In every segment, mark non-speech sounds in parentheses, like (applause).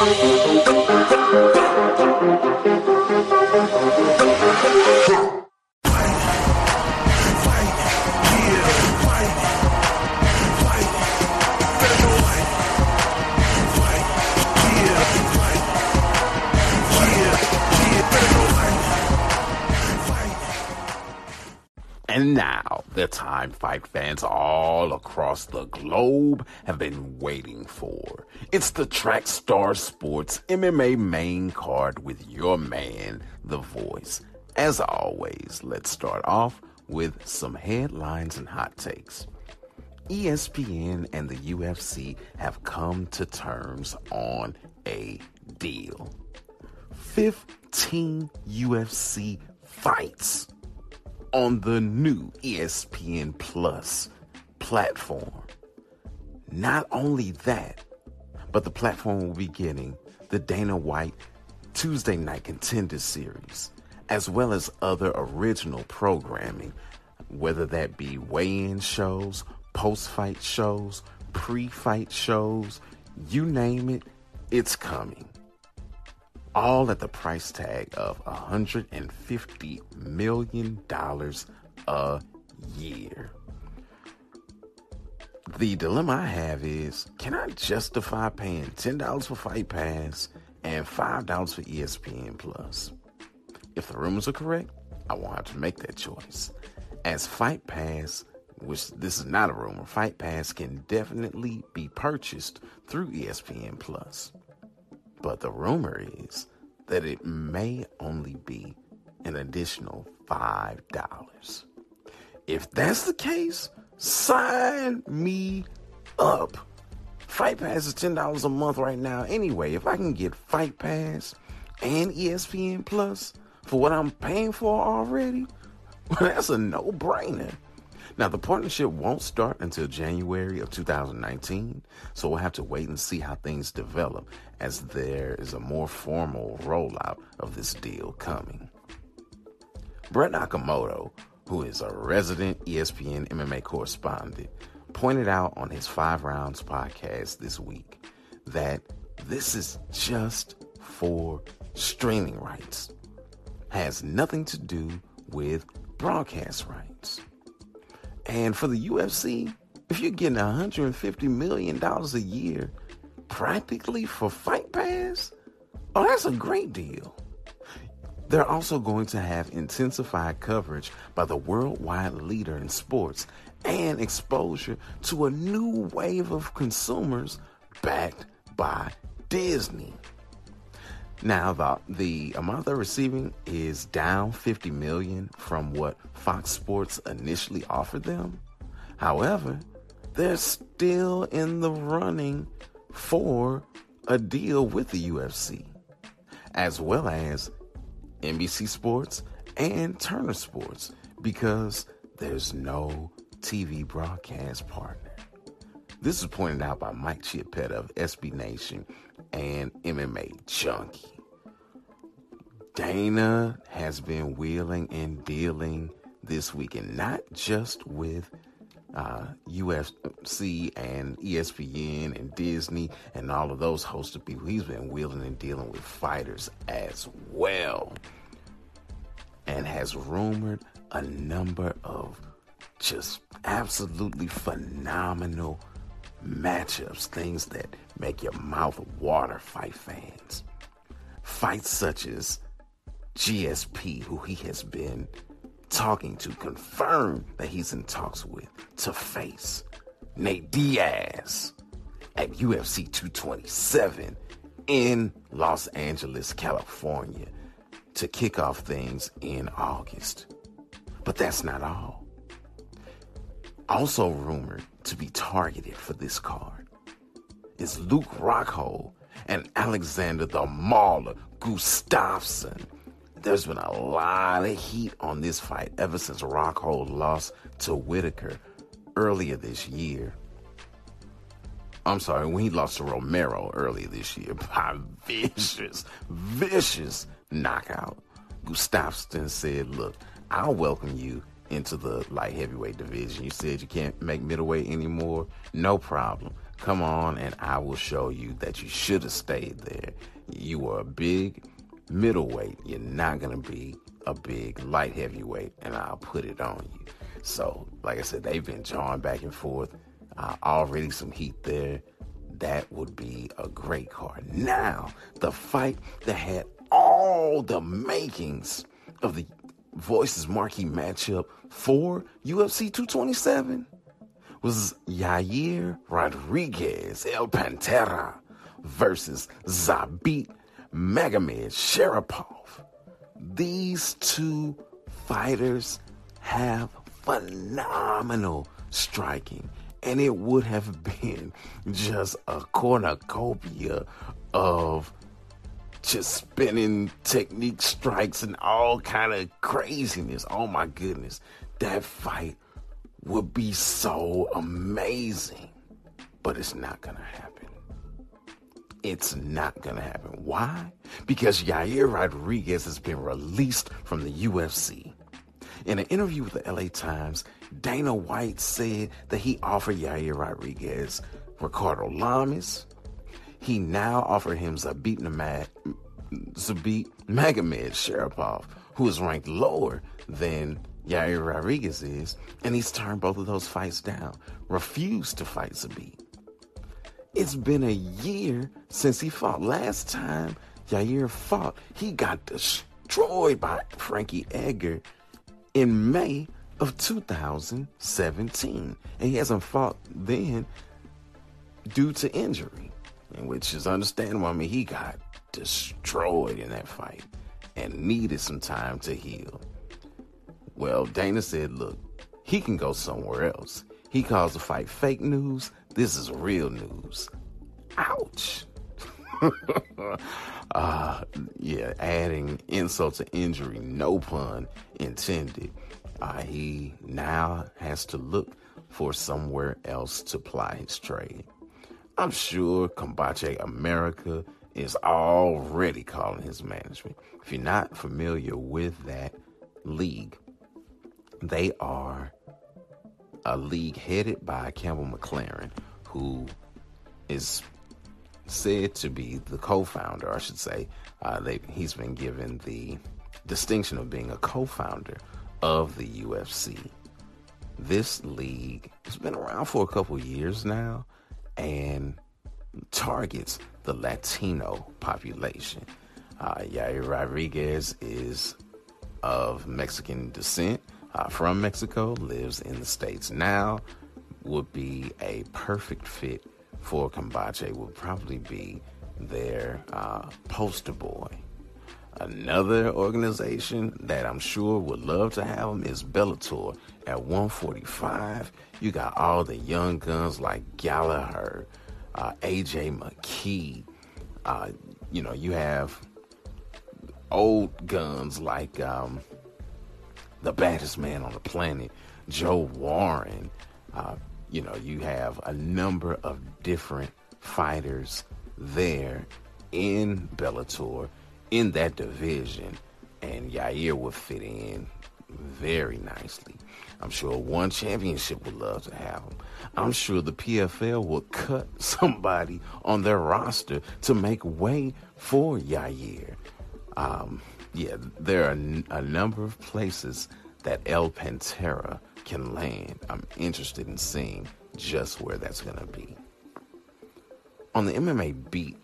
Thank you. Time fight fans all across the globe have been waiting for. It's the Trackstar Sports MMA main card with your man, The Voice. As always, let's start off with some headlines and hot takes. ESPN and the UFC have come to terms on a deal. 15 UFC fights on the new ESPN Plus platform. Not only that, but the platform will be getting the Dana White Tuesday Night Contender Series, as well as other original programming, whether that be weigh in shows, post fight shows, pre fight shows, you name it, it's coming all at the price tag of $150 million a year. The dilemma I have is can I justify paying $10 for Fight Pass and $5 for ESPN Plus? If the rumors are correct, I won't have to make that choice. As Fight Pass, which this is not a rumor, Fight Pass can definitely be purchased through ESPN Plus. But the rumor is that it may only be an additional $5. If that's the case, sign me up. Fight Pass is $10 a month right now anyway. If I can get Fight Pass and ESPN Plus for what I'm paying for already, well, (laughs) that's a no brainer. Now, the partnership won't start until January of 2019, so we'll have to wait and see how things develop as there is a more formal rollout of this deal coming. Brett Okamoto, who is a resident ESPN MMA correspondent, pointed out on his Five Rounds podcast this week that this is just for streaming rights, has nothing to do with broadcast rights. And for the UFC, if you're getting $150 million a year practically for Fight Pass, oh, that's a great deal. They're also going to have intensified coverage by the worldwide leader in sports and exposure to a new wave of consumers backed by Disney. Now, the, the amount they're receiving is down 50 million from what Fox Sports initially offered them. However, they're still in the running for a deal with the UFC, as well as NBC Sports and Turner Sports, because there's no TV broadcast partner. This is pointed out by Mike Chiappetta of SB Nation and MMA Junkie. Dana has been wheeling and dealing this weekend, not just with uh, UFC and ESPN and Disney and all of those hosts of people. He's been wheeling and dealing with fighters as well and has rumored a number of just absolutely phenomenal matchups, things that make your mouth water, fight fans. Fights such as GSP, who he has been talking to, confirm that he's in talks with to face Nate Diaz at UFC 227 in Los Angeles, California to kick off things in August. But that's not all. Also rumored to be targeted for this card is Luke Rockhold and Alexander the Mauler Gustafsson. There's been a lot of heat on this fight ever since Rockhold lost to Whittaker earlier this year. I'm sorry, when he lost to Romero earlier this year (laughs) by vicious, vicious knockout. Gustafsson said, Look, I'll welcome you into the light heavyweight division. You said you can't make middleweight anymore. No problem. come on and I will show you that you should have stayed there. You were a big middleweight. You're not going to be a big light heavyweight, and I'll put it on you. So, like I said, they've been jawing back and forth. Uh, already some heat there. That would be a great card. Now, the fight that had all the makings of the Voices marquee matchup for UFC 227 was Yair Rodriguez El Pantera versus Zabit Magomedsharipov. These two fighters have phenomenal striking, and it would have (laughs) been just a cornucopia of just spinning technique strikes and all kind of craziness. Oh my goodness, that fight would be so amazing, but it's not gonna happen. It's not gonna happen. Why? Because Yair Rodriguez has been released from the UFC. In an interview with the LA Times, Dana White said that he offered Yair Rodriguez Ricardo Lamas, he now offered him Zabit, Zabit Magomedsharipov, who is ranked lower than Yair Rodriguez is, and he's turned both of those fights down, refused to fight Zabit. It's been a year since he fought. Last time Yair fought, he got destroyed by Frankie Edgar in May of 2017. And he hasn't fought then due to injury which is understandable. I mean, he got destroyed in that fight and needed some time to heal. Well, Dana said, look, he can go somewhere else. He calls the fight fake news. This is real news. Ouch. (laughs) uh, yeah, adding insult to injury, no pun intended. Uh, he now has to look for somewhere else to ply his trade. I'm sure Combate America is already calling his management. If you're not familiar with that league, they are a league headed by Campbell McLaren, who is said to be the co-founder, I should say. Uh, they, he's been given the distinction of being a co-founder of the UFC. This league has been around for a couple years now, and targets the Latino population. Uh, Yair Rodriguez is of Mexican descent, uh, from Mexico, lives in the States now, would be a perfect fit for Combate, would probably be their uh, poster boy. Another organization that I'm sure would love to have them is Bellator. At 145, you got all the young guns like Gallagher, uh, AJ McKee. Uh, you know, you have old guns like um, the baddest man on the planet, Joe Warren. Uh, you know, you have a number of different fighters there in Bellator in that division, and Yair would fit in very nicely. I'm sure one championship would love to have him. I'm sure the PFL would cut (laughs) somebody on their roster to make way for Yair. Um, yeah, there are a number of places that El Pantera can land. I'm interested in seeing just where that's going to be. On the MMA beat,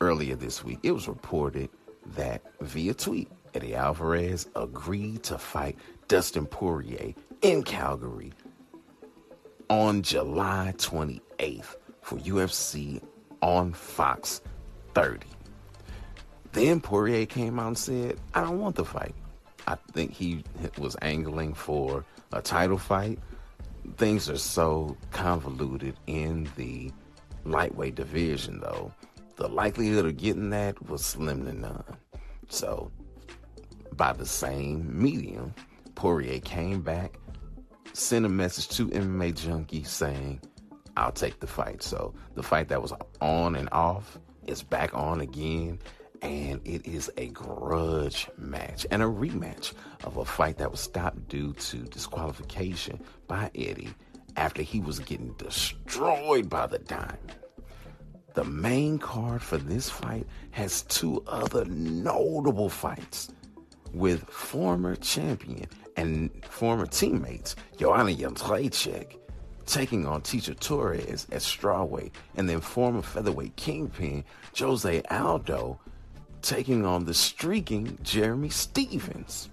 earlier this week, it was reported that via tweet, Eddie Alvarez agreed to fight Dustin Poirier in Calgary on July 28th for UFC on Fox 30. Then Poirier came out and said, I don't want the fight. I think he was angling for a title fight. Things are so convoluted in the lightweight division, though, the likelihood of getting that was slim to none. So, by the same medium, Poirier came back, sent a message to MMA Junkie saying, I'll take the fight. So, the fight that was on and off is back on again, and it is a grudge match and a rematch of a fight that was stopped due to disqualification by Eddie after he was getting destroyed by the Diamond. The main card for this fight has two other notable fights with former champion and former teammates Joanna Jędrzejczyk taking on Tecia Torres at strawweight, and then former featherweight kingpin Jose Aldo taking on the streaking Jeremy Stephens.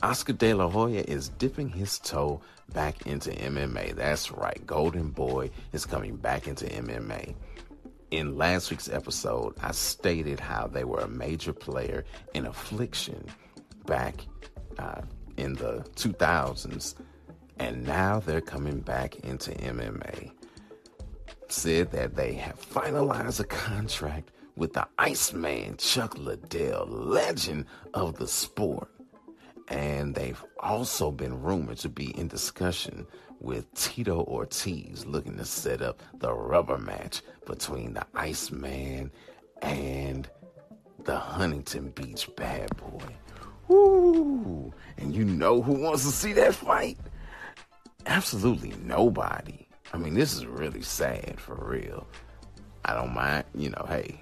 Oscar De La Hoya is dipping his toe back into MMA. That's right, Golden Boy is coming back into MMA. In last week's episode, I stated how they were a major player in Affliction back uh, in the 2000s, and now they're coming back into MMA. Said that they have finalized a contract with the Iceman Chuck Liddell, legend of the sport. And they've also been rumored to be in discussion with Tito Ortiz looking to set up the rubber match between the Iceman and the Huntington Beach bad boy. Woo! And you know who wants to see that fight? Absolutely nobody. I mean, this is really sad for real. I don't mind, you know, hey,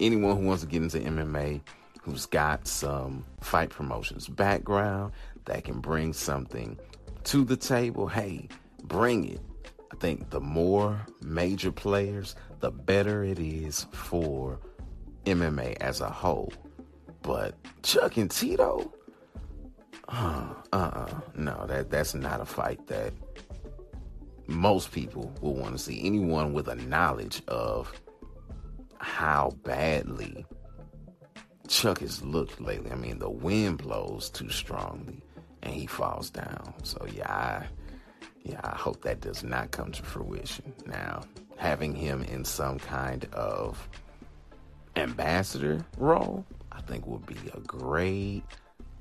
anyone who wants to get into MMA, who's got some fight promotions background that can bring something to the table, hey, bring it. I think the more major players, the better it is for MMA as a whole. But Chuck and Tito, uh, uh, no, that that's not a fight that most people will want to see. Anyone with a knowledge of how badly Chuck has looked lately. I mean, the wind blows too strongly and he falls down. So yeah, I, yeah, I hope that does not come to fruition. Now, having him in some kind of ambassador role, I think would be a great,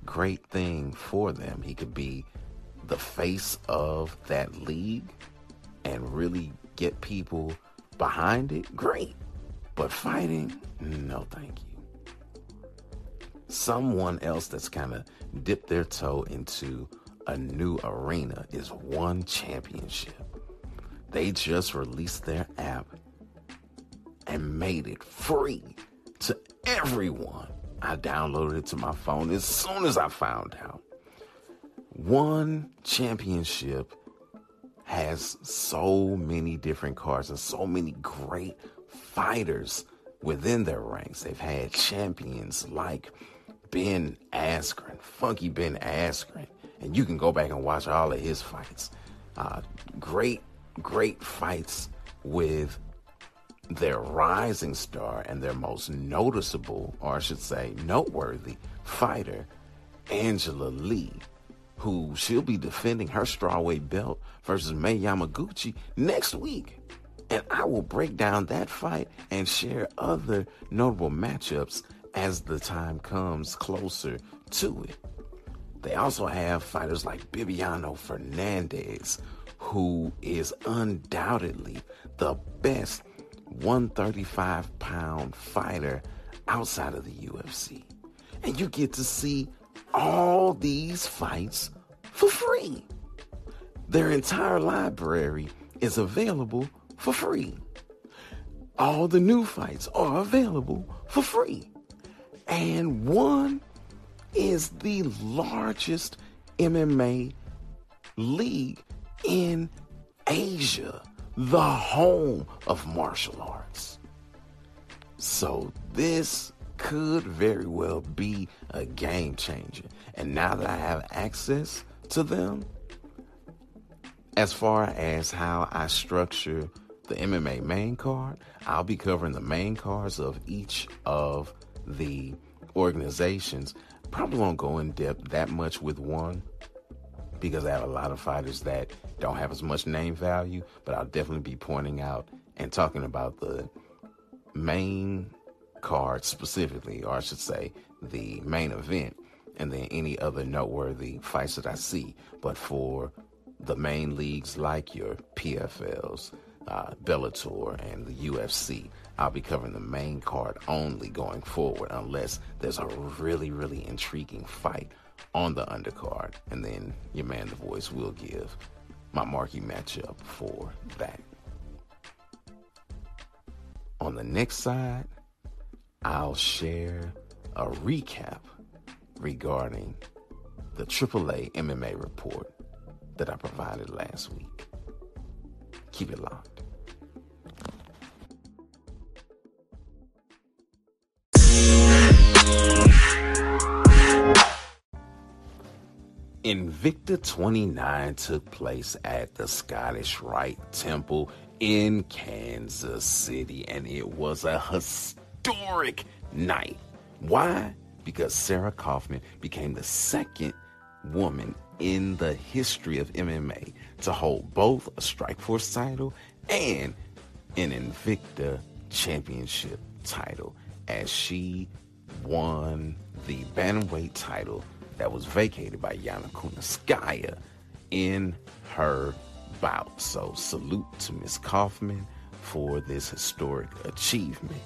great thing for them. He could be the face of that league and really get people behind it. Great. But fighting, no, thank you someone else that's kind of dipped their toe into a new arena is One Championship. They just released their app and made it free to everyone. I downloaded it to my phone as soon as I found out. One Championship has so many different cards and so many great fighters within their ranks. They've had champions like Ben Askren, Funky Ben Askren, and you can go back and watch all of his fights. Uh, great, great fights with their rising star and their most noticeable, or I should say, noteworthy fighter, Angela Lee, who she'll be defending her strawweight belt versus Mai Yamaguchi next week. And I will break down that fight and share other notable matchups as the time comes closer to it. They also have fighters like Bibiano Fernandes, who is undoubtedly the best 135 pound fighter outside of the UFC. And you get to see all these fights for free. Their entire library is available for free. All the new fights are available for free. And one is the largest MMA league in Asia, the home of martial arts. So this could very well be a game changer. And now that I have access to them, as far as how I structure the MMA main card, I'll be covering the main cards of each of the organizations. Probably won't go in depth that much with one because I have a lot of fighters that don't have as much name value, but I'll definitely be pointing out and talking about the main card specifically, or I should say the main event, and then any other noteworthy fights that I see. But for the main leagues like your PFLs, uh, Bellator, and the UFC, I'll be covering the main card only going forward, unless there's a really, really intriguing fight on the undercard, and then your man, the voice, will give my marquee matchup for that. On the next side, I'll share a recap regarding the AAA MMA report that I provided last week. Keep it locked. Invicta 29 took place at the Scottish Rite Temple in Kansas City, and it was a historic night. Why? Because Sarah Kaufman became the second woman in the history of MMA to hold both a Strikeforce title and an Invicta championship title as she won the bantamweight title that was vacated by Yana Kunitskaya in her bout. So salute to Miss Kaufman for this historic achievement.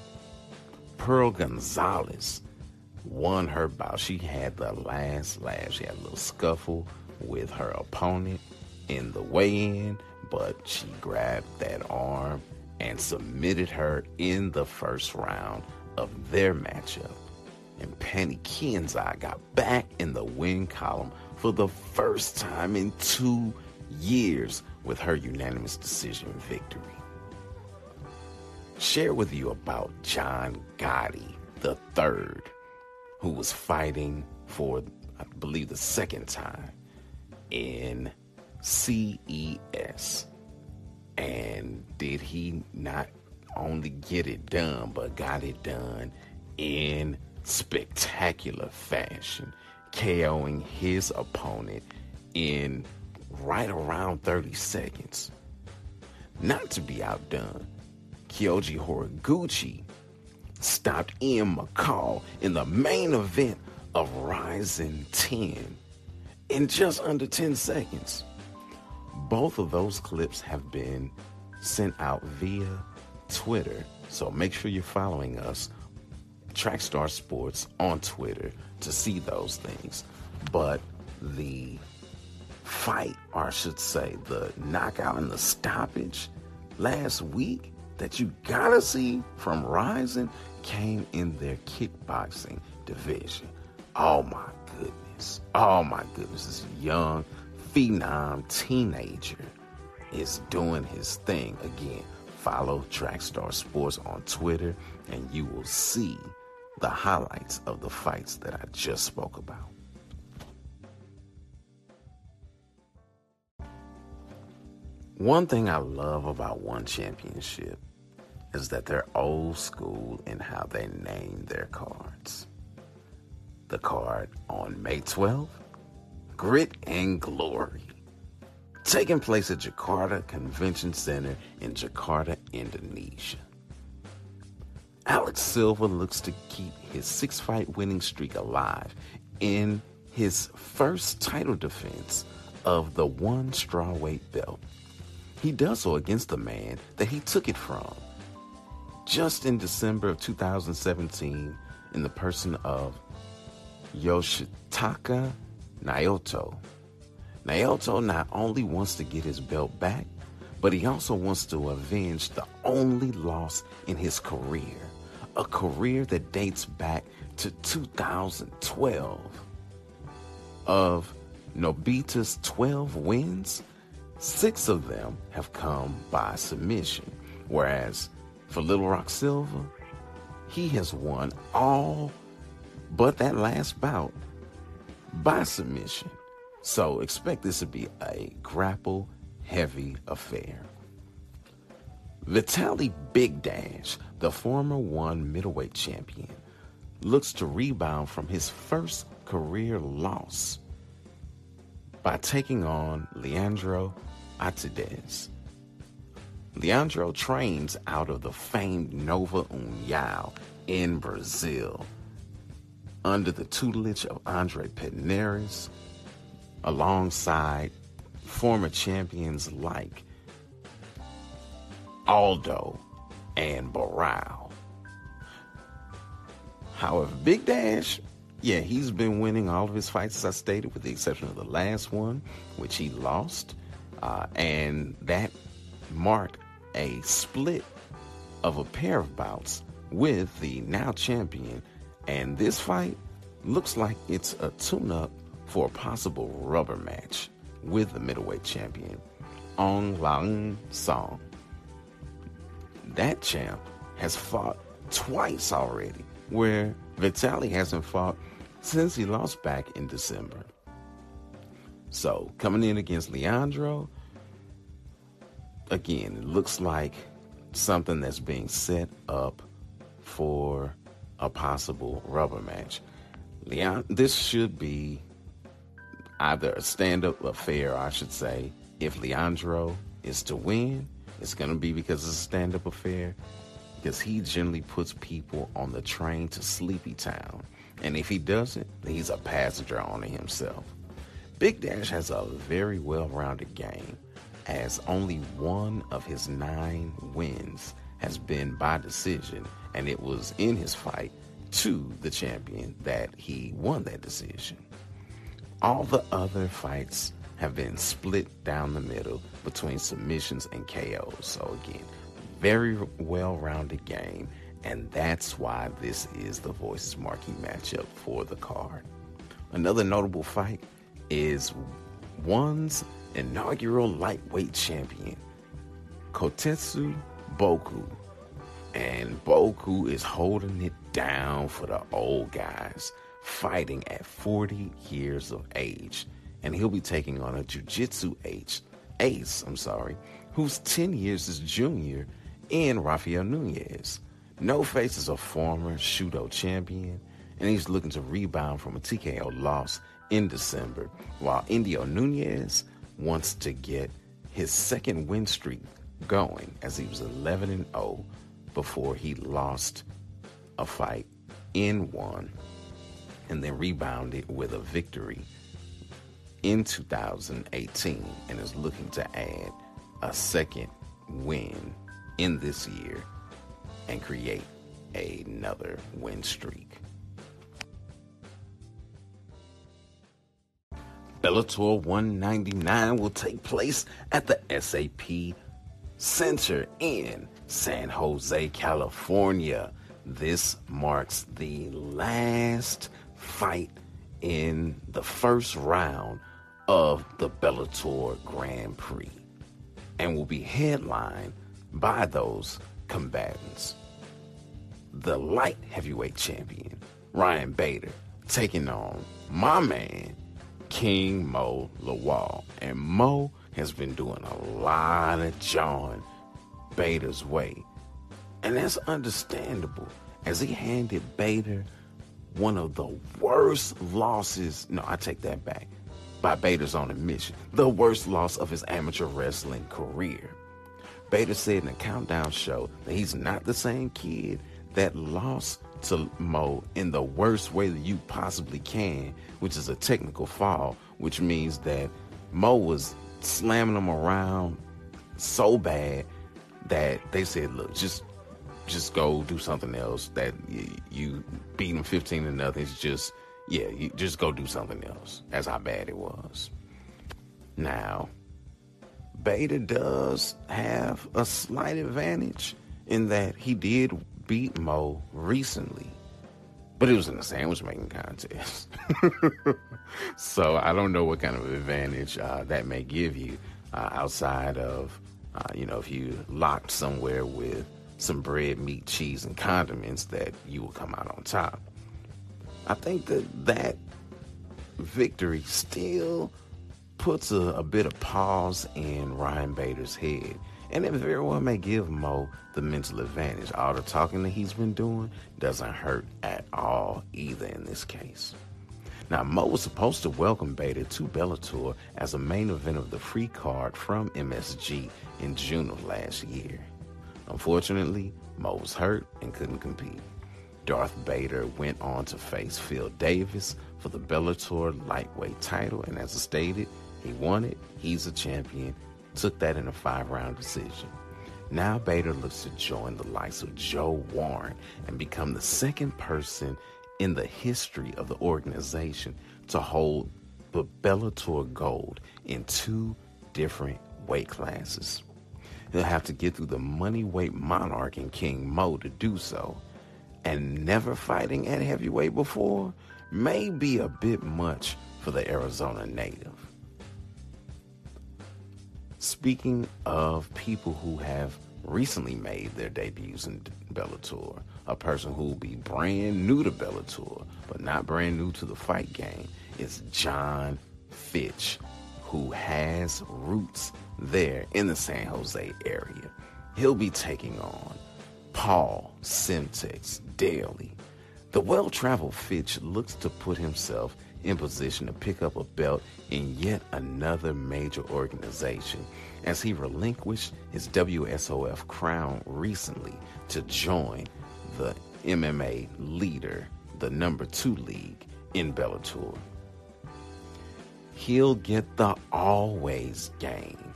Pearl Gonzalez won her bout. She had the last laugh. She had a little scuffle with her opponent in the weigh-in, but she grabbed that arm and submitted her in the first round of their matchup and Penny Kianzad got back in the win column for the first time in two years with her unanimous decision victory. Share with you about John Gotti III, who was fighting for, I believe, the second time in CES. And did he not only get it done, but got it done in spectacular fashion, KOing his opponent in right around 30 seconds. Not to be outdone, Kyoji Horiguchi stopped Ian McCall in the main event of Rizin 10 in just under 10 seconds. Both of those clips have been sent out via Twitter, so make sure you're following us Trackstar Sports on Twitter to see those things. But the fight, or I should say, the knockout and the stoppage last week that you gotta see from Rizin came in their kickboxing division. Oh my goodness. Oh my goodness. This young, phenom teenager is doing his thing again. Follow Trackstar Sports on Twitter and you will see the highlights of the fights that I just spoke about. One thing I love about One Championship is that they're old school in how they name their cards. The card on May 12th, Grit and Glory, taking place at Jakarta Convention Center in Jakarta, Indonesia. Alex Silva looks to keep his six fight winning streak alive in his first title defense of the one strawweight belt. He does so against the man that he took it from just in December of 2017 in the person of Yoshitaka Naito. Naito not only wants to get his belt back, but he also wants to avenge the only loss in his career a career that dates back to 2012. Of Nobita's 12 wins, six of them have come by submission, whereas for Little Rock Silva, he has won all but that last bout by submission. So expect this to be a grapple heavy affair. Vitali Bigdash, the former one middleweight champion, looks to rebound from his first career loss by taking on Leandro Ataides. Leandro trains out of the famed Nova União in Brazil under the tutelage of Andre Pederneiras alongside former champions like Aldo, and Barao. However, Bigdash, yeah, he's been winning all of his fights, as I stated, with the exception of the last one, which he lost. Uh, and that marked a split of a pair of bouts with the now champion. And this fight looks like it's a tune up for a possible rubber match with the middleweight champion, Ong Lang Song. That champ has fought twice already, where Vitali hasn't fought since he lost back in December. So, coming in against Leandro, again, it looks like something that's being set up for a possible rubber match. Leon, this should be either a stand up affair, I should say. If Leandro is to win, it's going to be because it's a stand up affair, because he generally puts people on the train to Sleepy Town. And if he doesn't, then he's a passenger on it himself. Bigdash has a very well rounded game, as only one of his nine wins has been by decision, and it was in his fight to the champion that he won that decision. All the other fights have been split down the middle between submissions and KOs. So, again, very well rounded game, and that's why this is the Voices marquee matchup for the card. Another notable fight is one's inaugural lightweight champion, Kotetsu Boku. And Boku is holding it down for the old guys, fighting at 40 years of age. And he'll be taking on a Jiu Jitsu ace, ace, I'm sorry, who's 10 years his junior in Rafael Nunes. No Face is a former Shooto champion, and he's looking to rebound from a TKO loss in December, while Indio Nunes wants to get his second win streak going as he was 11 and 0 before he lost a fight in one and then rebounded with a victory in 2018 and is looking to add a second win in this year and create another win streak. Bellator 199 will take place at the SAP Center in San Jose, California. This marks the last fight in the first round of the Bellator Grand Prix and will be headlined by those combatants. The light heavyweight champion, Ryan Bader, taking on my man, King Mo Lawal. And Mo has been doing a lot of John Bader's way. And that's understandable as he handed Bader one of the worst losses. No, I take that back. By Bader's own admission, the worst loss of his amateur wrestling career. Bader said in a countdown show that he's not the same kid that lost to Mo in the worst way that you possibly can, which is a technical fall, which means that Mo was slamming him around so bad that they said, "Look, just just go do something else. That you, you beat him fifteen to nothing. It's just yeah, you just go do something else. That's how bad it was." Now, Bader does have a slight advantage in that he did beat Mo recently, but it was in a sandwich making contest. (laughs) so I don't know what kind of advantage uh, that may give you uh, outside of, uh, you know, if you locked somewhere with some bread, meat, cheese, and condiments, that you will come out on top. I think that that victory still puts a, a bit of pause in Ryan Bader's head. And it very well may give Mo the mental advantage. All the talking that he's been doing doesn't hurt at all either in this case. Now, Mo was supposed to welcome Bader to Bellator as a main event of the free card from MSG in June of last year. Unfortunately, Mo was hurt and couldn't compete. Darth Bader went on to face Phil Davis for the Bellator lightweight title, and as I stated, he won it. He's a champion. Took that in a five round decision. Now Bader looks to join the likes of Joe Warren and become the second person in the history of the organization to hold the Bellator Gold in two different weight classes. He'll have to get through the money weight monarch and King Mo to do so. And never fighting at heavyweight before may be a bit much for the Arizona native. Speaking of people who have recently made their debuts in Bellator, a person who will be brand new to Bellator, but not brand new to the fight game, is John Fitch, who has roots there in the San Jose area. He'll be taking on Paul Semtex Daley. The well traveled Fitch looks to put himself in position to pick up a belt in yet another major organization as he relinquished his WSOF crown recently to join the MMA leader, the number two league in Bellator. He'll get the always game,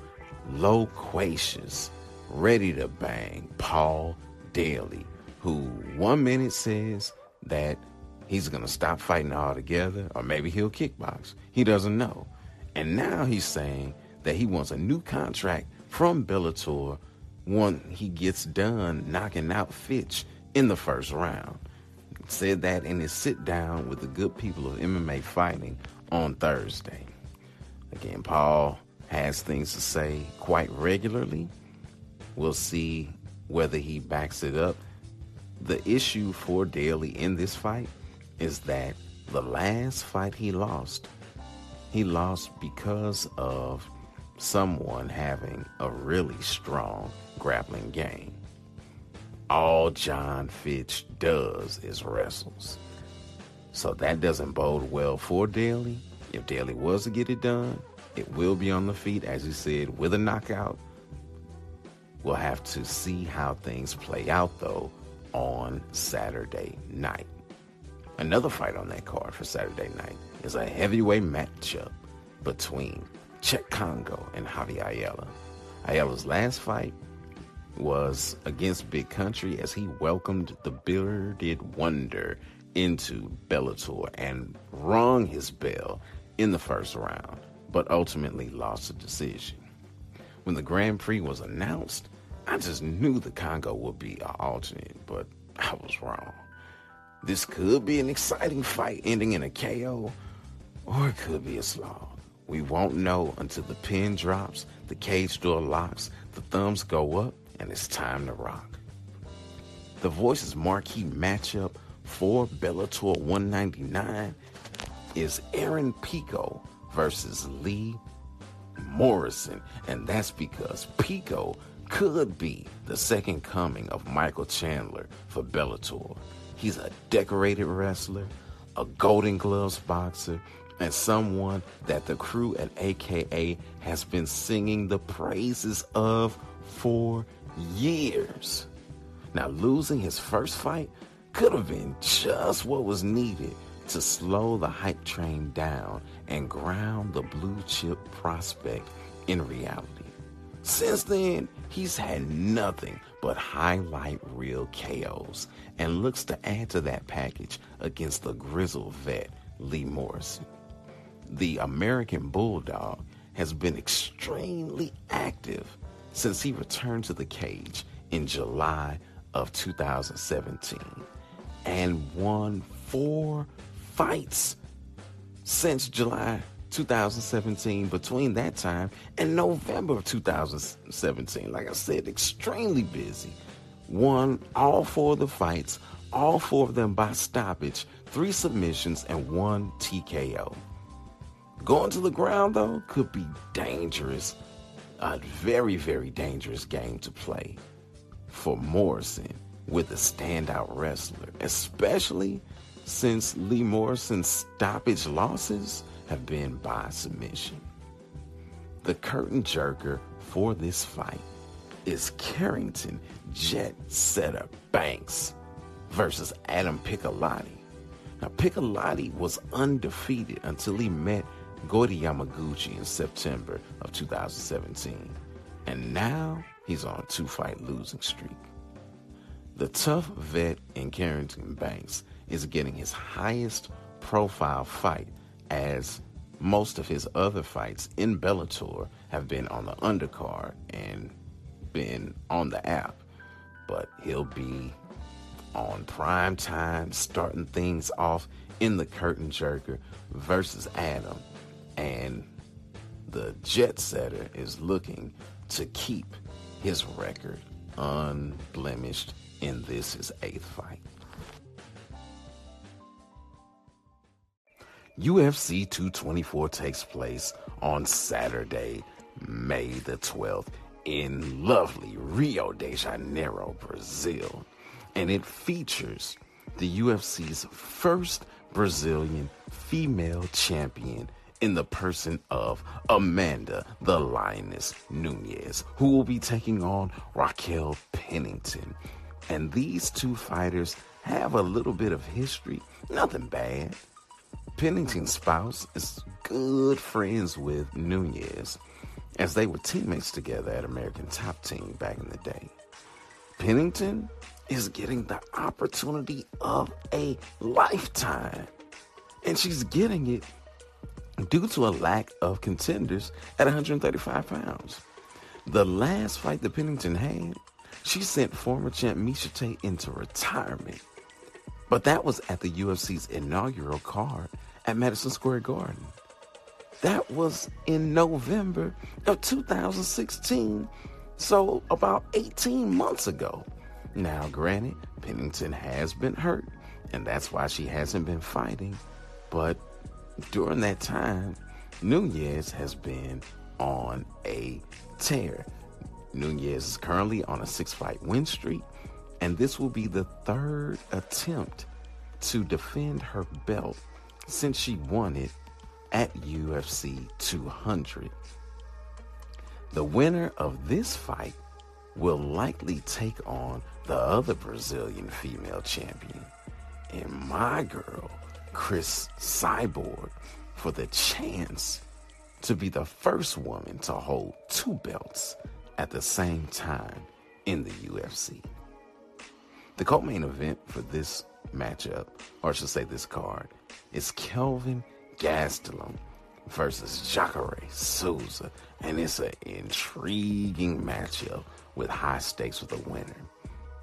loquacious, ready to bang Paul Daley, who one minute says that he's going to stop fighting altogether, or maybe he'll kickbox. He doesn't know. And now he's saying that he wants a new contract from Bellator when he gets done knocking out Fitch in the first round. Said that in his sit down with the good people of MMA fighting on Thursday. Again, Paul has things to say quite regularly. We'll see whether he backs it up. The issue for Daley in this fight is that the last fight he lost, he lost because of someone having a really strong grappling game. All John Fitch does is wrestles. So that doesn't bode well for Daley. If Daley was to get it done, it will be on the feet, as you said, with a knockout. We'll have to see how things play out, though, on Saturday night. Another fight on that card for Saturday night is a heavyweight matchup between Cheick Kongo and Javi Ayala. Ayala's last fight was against Big Country as he welcomed the bearded wonder into Bellator and rung his bell in the first round, but ultimately lost the decision. When the Grand Prix was announced, I just knew the Kongo would be an alternate, but I was wrong. This could be an exciting fight ending in a KO, or it could be a slog. We won't know until the pin drops, the cage door locks, the thumbs go up, and it's time to rock. The Voices marquee matchup for Bellator 199 is Aaron Pico versus Lee Morrison, and that's because Pico could be the second coming of Michael Chandler for Bellator. He's a decorated wrestler, a Golden Gloves boxer, and someone that the crew at AKA has been singing the praises of for years. Now, losing his first fight could have been just what was needed to slow the hype train down and ground the blue chip prospect in reality. Since then, he's had nothing but highlight reel KOs and looks to add to that package against the grizzled vet Lee Morrison. The American Bulldog has been extremely active since he returned to the cage in July of 2017 and won four fights since July 2017 between that time and November of 2017. Like I said, extremely busy. Won all four of the fights, all four of them by stoppage, three submissions, and one TKO. Going to the ground, though, could be dangerous. A very, very dangerous game to play for Morrison with a standout wrestler, especially since Lee Morrison's stoppage losses have been by submission. The curtain jerker for this fight is Carrington Jet Setter Banks versus Adam Piccolotti. Now, Piccolotti was undefeated until he met Gordy Yamaguchi in September of 2017. And now he's on a two fight losing streak. The tough vet in Carrington Banks is getting his highest profile fight as most of his other fights in Bellator have been on the undercard and been on the app. But he'll be on prime time, starting things off in the curtain jerker versus Adam. And the jet setter is looking to keep his record unblemished in this his eighth fight. UFC 224 takes place on Saturday, May the 12th in lovely Rio de Janeiro, Brazil. And it features the UFC's first Brazilian female champion in the person of Amanda the Lioness Nunes, who will be taking on Raquel Pennington. And these two fighters have a little bit of history, nothing bad. Pennington's spouse is good friends with Nunes, as they were teammates together at American Top Team back in the day. Pennington is getting the opportunity of a lifetime, and she's getting it due to a lack of contenders at 135 pounds. The last fight that Pennington had, she sent former champ Miesha Tate into retirement. But that was at the UFC's inaugural card at Madison Square Garden. That was in November of 2016, so about 18 months ago. Now, granted, Pennington has been hurt, and that's why she hasn't been fighting, but during that time, Nunes has been on a tear. Nunes is currently on a six fight win streak, and this will be the third attempt to defend her belt since she won it at UFC 200. The winner of this fight will likely take on the other Brazilian female champion, and my girl, Cris Cyborg for the chance to be the first woman to hold two belts at the same time in the UFC. The co-main event for this matchup, or I should say this card, is Kelvin Gastelum versus Jacare Souza, and it's an intriguing matchup with high stakes for the winner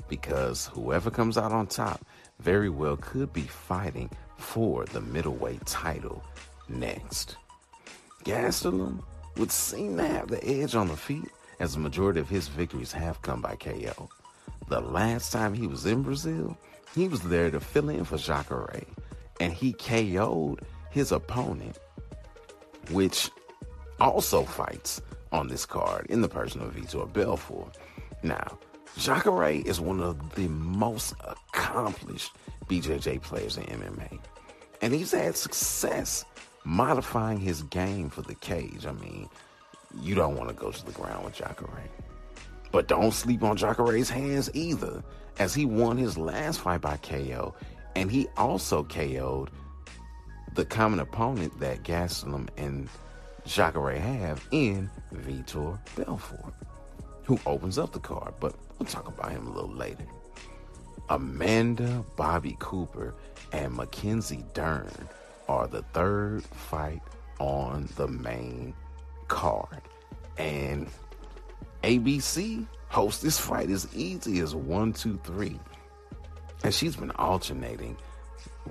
because whoever comes out on top very well could be fighting for the middleweight title next. Gastelum would seem to have the edge on the feet as the majority of his victories have come by KO. The last time he was in Brazil, he was there to fill in for Jacare, and he KO'd his opponent, which also fights on this card in the person of Vitor Belfort. Now, Jacare is one of the most accomplished BJJ players in MMA. And he's had success modifying his game for the cage. I mean, you don't want to go to the ground with Jacare. But don't sleep on Jacare's hands either, as he won his last fight by KO, and he also KO'd the common opponent that Gastelum and Jacare have in Vitor Belfort, who opens up the card. But we'll talk about him a little later. Amanda Bobby Cooper and Mackenzie Dern are the third fight on the main card. And ABC hosts this fight as easy as one, two, three. And she's been alternating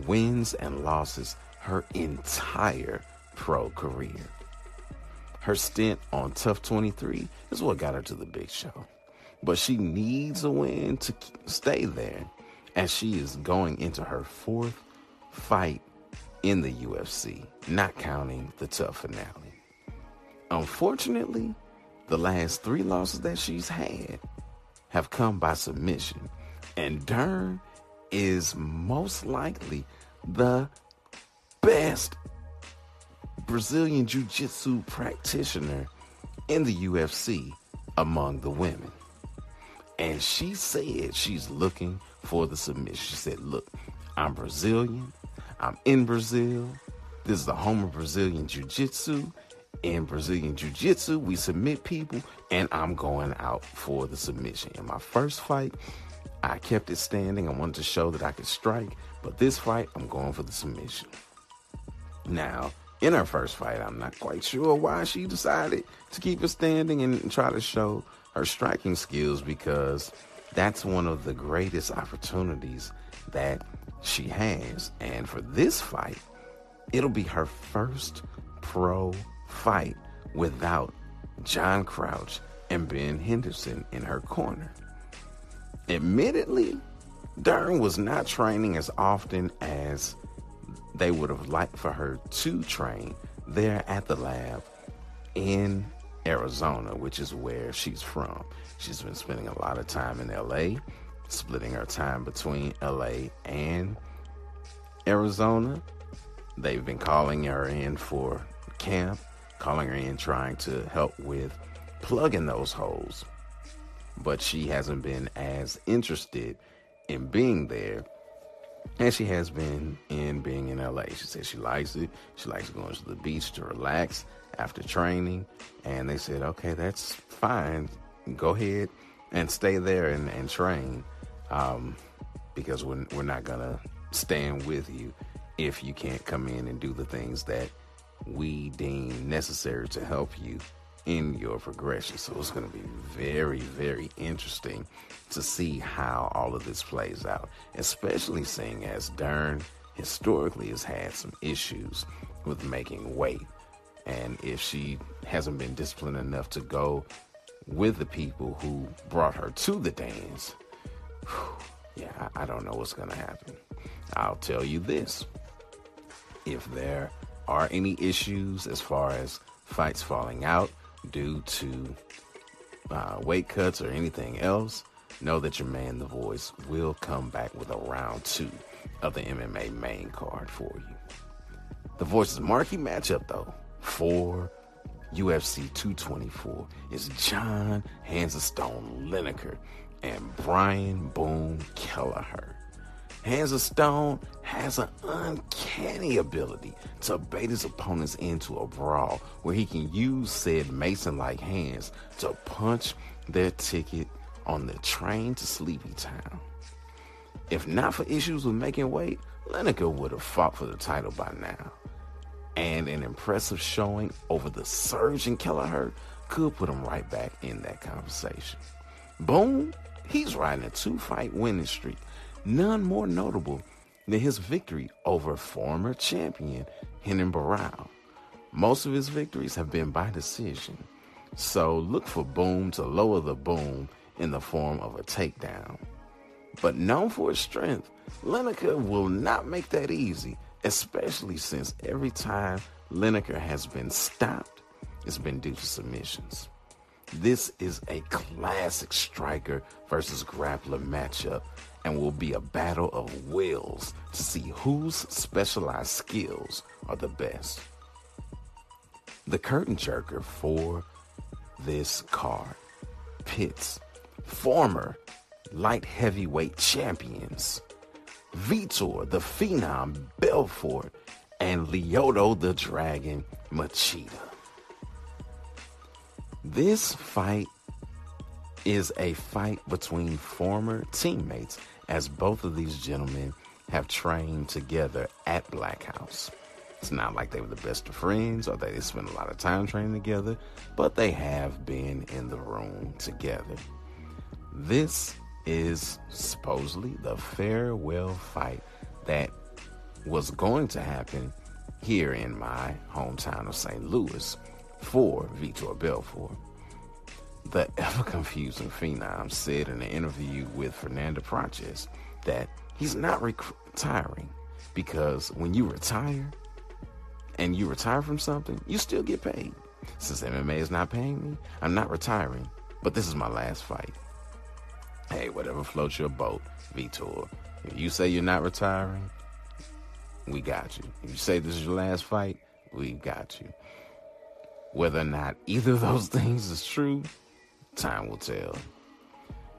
wins and losses her entire pro career. Her stint on TUF 23 is what got her to the big show. But she needs a win to stay there as she is going into her fourth fight in the UFC, not counting the TUF finale. Unfortunately, the last three losses that she's had have come by submission, and Dern is most likely the best Brazilian Jiu Jitsu practitioner in the UFC among the women. And she said she's looking for the submission. She said, Look, I'm Brazilian. I'm in Brazil. This is the home of Brazilian Jiu Jitsu. In Brazilian Jiu Jitsu, we submit people, and I'm going out for the submission. In my first fight, I kept it standing. I wanted to show that I could strike, but this fight, I'm going for the submission. Now, in her first fight, I'm not quite sure why she decided to keep it standing and try to show her striking skills because that's one of the greatest opportunities that she has. And for this fight, it'll be her first pro fight without John Crouch and Ben Henderson in her corner. Admittedly, Dern was not training as often as they would have liked for her to train there at the lab in Arizona, which is where she's from. She's been spending a lot of time in LA, splitting her time between LA and Arizona. They've been calling her in for camp, calling her in trying to help with plugging those holes but she hasn't been as interested in being there as she has been in being in LA. She said she likes it. She likes going to the beach to relax after training. And they said, okay, that's fine. Go ahead and stay there and, and train um, because we're, we're not going to stand with you if you can't come in and do the things that we deem necessary to help you in your progression. So it's going to be very, very interesting to see how all of this plays out, especially seeing as Dern historically has had some issues with making weight. And if she hasn't been disciplined enough to go with the people who brought her to the dance, whew, yeah, I, I don't know what's going to happen. I'll tell you this if there are any issues as far as fights falling out, due to uh, weight cuts or anything else, know that your man, The Voice, will come back with a round two of the MMA main card for you. The Voice's marquee matchup, though, for UFC 224 is John Hands of Stone Lineker and Brian Boom Kelleher. Hands of Stone has an uncanny ability to bait his opponents into a brawl where he can use said Mason like hands to punch their ticket on the train to Sleepy Town. If not for issues with making weight, Lineker would have fought for the title by now. And an impressive showing over the surge in Kelleher could put him right back in that conversation. Boom, he's riding a two fight winning streak none more notable than his victory over former champion Renan Barão. Most of his victories have been by decision, so look for Boom to lower the boom in the form of a takedown. But known for his strength, Lineker will not make that easy, especially since every time Lineker has been stopped, it's been due to submissions. This is a classic striker versus grappler matchup and will be a battle of wills to see whose specialized skills are the best. The curtain jerker for this card pits former light heavyweight champions Vitor the Phenom Belfort and Lyoto the Dragon Machida. This fight is a fight between former teammates as both of these gentlemen have trained together at Black House. It's not like they were the best of friends or that they spent a lot of time training together, but they have been in the room together. This is supposedly the farewell fight that was going to happen here in my hometown of St. Louis for Vitor Belfort. The ever confusing Phenom said in an interview with Fernando Praches that he's not retiring because when you retire and you retire from something, you still get paid. Since MMA is not paying me, I'm not retiring, but this is my last fight. Hey, whatever floats your boat, Vitor. If you say you're not retiring, we got you. If you say this is your last fight, we got you. Whether or not either of those (laughs) things is true, time will tell.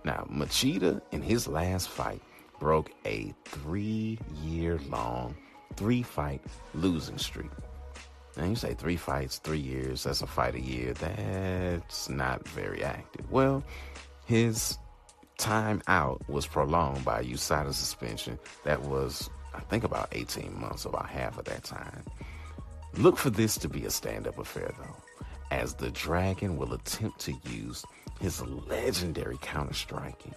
Now, Machida in his last fight broke a three year long, three fight losing streak. Now, you say three fights, three years, that's a fight a year. That's not very active. Well, his time out was prolonged by a USADA suspension that was, I think, about 18 months, about half of that time. Look for this to be a stand up affair, though, as the Dragon will attempt to use his legendary counter striking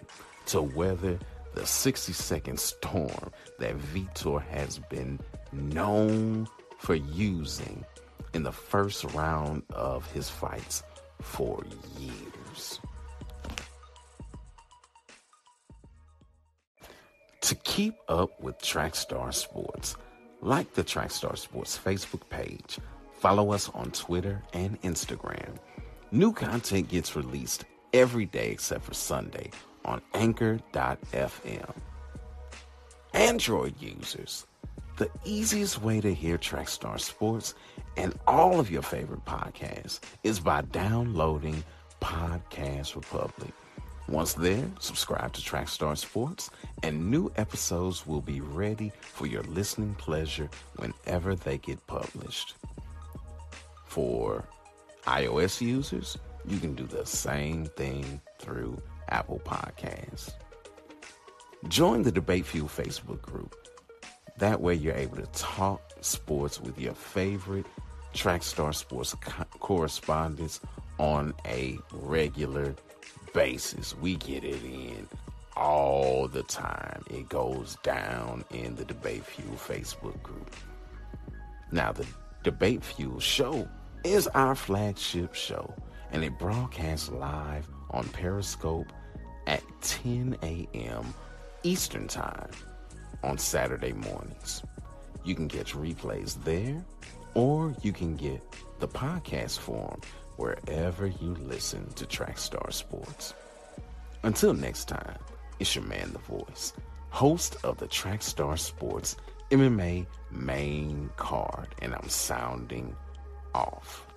to weather the 60 second storm that Vitor has been known for using in the first round of his fights for years. To keep up with Trackstar Sports, like the Trackstar Sports Facebook page, follow us on Twitter and Instagram. New content gets released every day except for Sunday on anchor.fm. Android users, the easiest way to hear Trackstar Sports and all of your favorite podcasts is by downloading Podcast Republic. Once there, subscribe to Trackstar Sports, and new episodes will be ready for your listening pleasure whenever they get published. For iOS users, you can do the same thing through Apple Podcasts. Join the Debate Fuel Facebook group. That way, you're able to talk sports with your favorite Trackstar Sports co- correspondents on a regular basis. We get it in all the time. It goes down in the Debate Fuel Facebook group. Now, the Debate Fuel show is our flagship show, and it broadcasts live on Periscope at 10 a.m. Eastern Time on Saturday mornings. You can catch replays there, or you can get the podcast form wherever you listen to Trackstar Sports. Until next time, it's your man, The Voice, host of the Trackstar Sports MMA main card, and I'm sounding off.